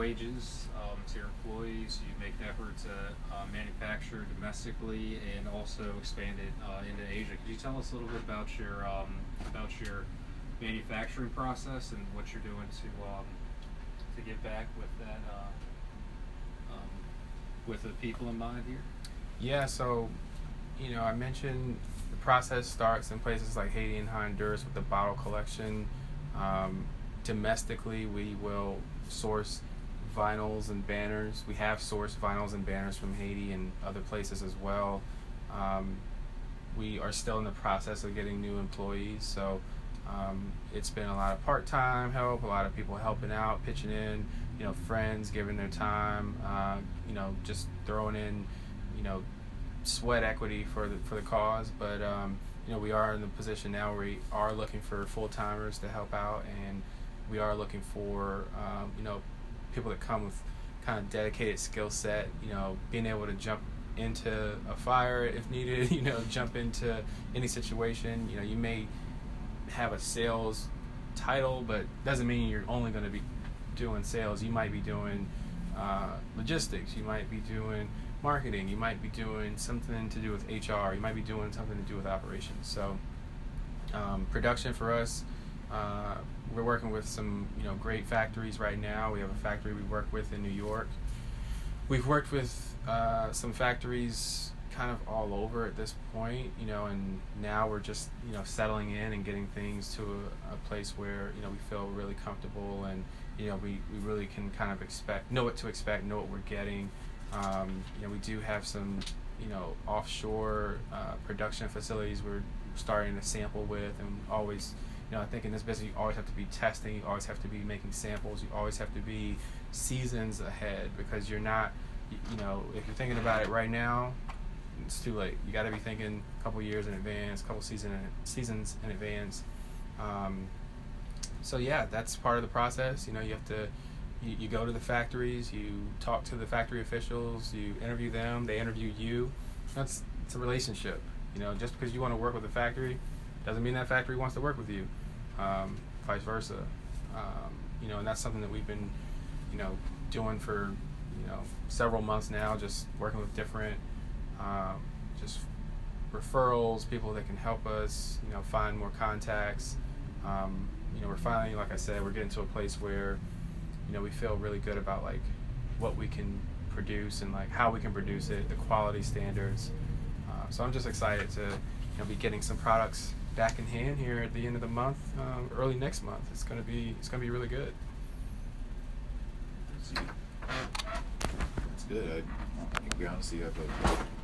wages um, to your employees. You make an effort to uh, manufacture domestically and also expand it uh, into Asia. Could you tell us a little bit about your um, about your manufacturing process and what you're doing to um, to give back with that uh, um, with the people in mind here? Yeah, so you know, I mentioned the process starts in places like Haiti and Honduras with the bottle collection. Um, domestically, we will source vinyls and banners. We have sourced vinyls and banners from Haiti and other places as well. Um, we are still in the process of getting new employees, so um, it's been a lot of part-time help, a lot of people helping out, pitching in, you know, friends giving their time, uh, you know, just throwing in, you know, sweat equity for the for the cause. But um, you know, we are in the position now where we are looking for full timers to help out, and we are looking for um, you know people that come with kind of dedicated skill set. You know, being able to jump into a fire if needed. You know, jump into any situation. You know, you may have a sales title, but doesn't mean you're only going to be doing sales. You might be doing uh, logistics. You might be doing marketing. You might be doing something to do with HR. You might be doing something to do with operations. So, um, production for us, uh, we're working with some you know great factories right now. We have a factory we work with in New York. We've worked with uh, some factories kind of all over at this point, you know, and now we're just you know settling in and getting things to a, a place where you know we feel really comfortable and you know we, we really can kind of expect know what to expect, know what we're getting. Um, you know, we do have some, you know, offshore uh, production facilities we're starting to sample with, and always, you know, I think in this business you always have to be testing, you always have to be making samples, you always have to be seasons ahead because you're not, you, know, if you're thinking about it right now, it's too late. You got to be thinking a couple years in advance, a couple season seasons in advance. Um, so yeah, that's part of the process. You know, you have to you, you go to the factories, you talk to the factory officials, you interview them, they interview you. That's it's a relationship. You know, just because you want to work with a factory doesn't mean that factory wants to work with you. Um, vice versa. Um, you know, and that's something that we've been, you know, doing for you know several months now. Just working with different, um, just referrals, people that can help us. You know, find more contacts. Um, you know, we're finally, like I said, we're getting to a place where you know we feel really good about like what we can produce and like how we can produce it, the quality standards. Uh, so I'm just excited to you know be getting some products back in hand here at the end of the month, um, early next month. It's gonna be it's gonna be really good. That's good. I, I honestly have a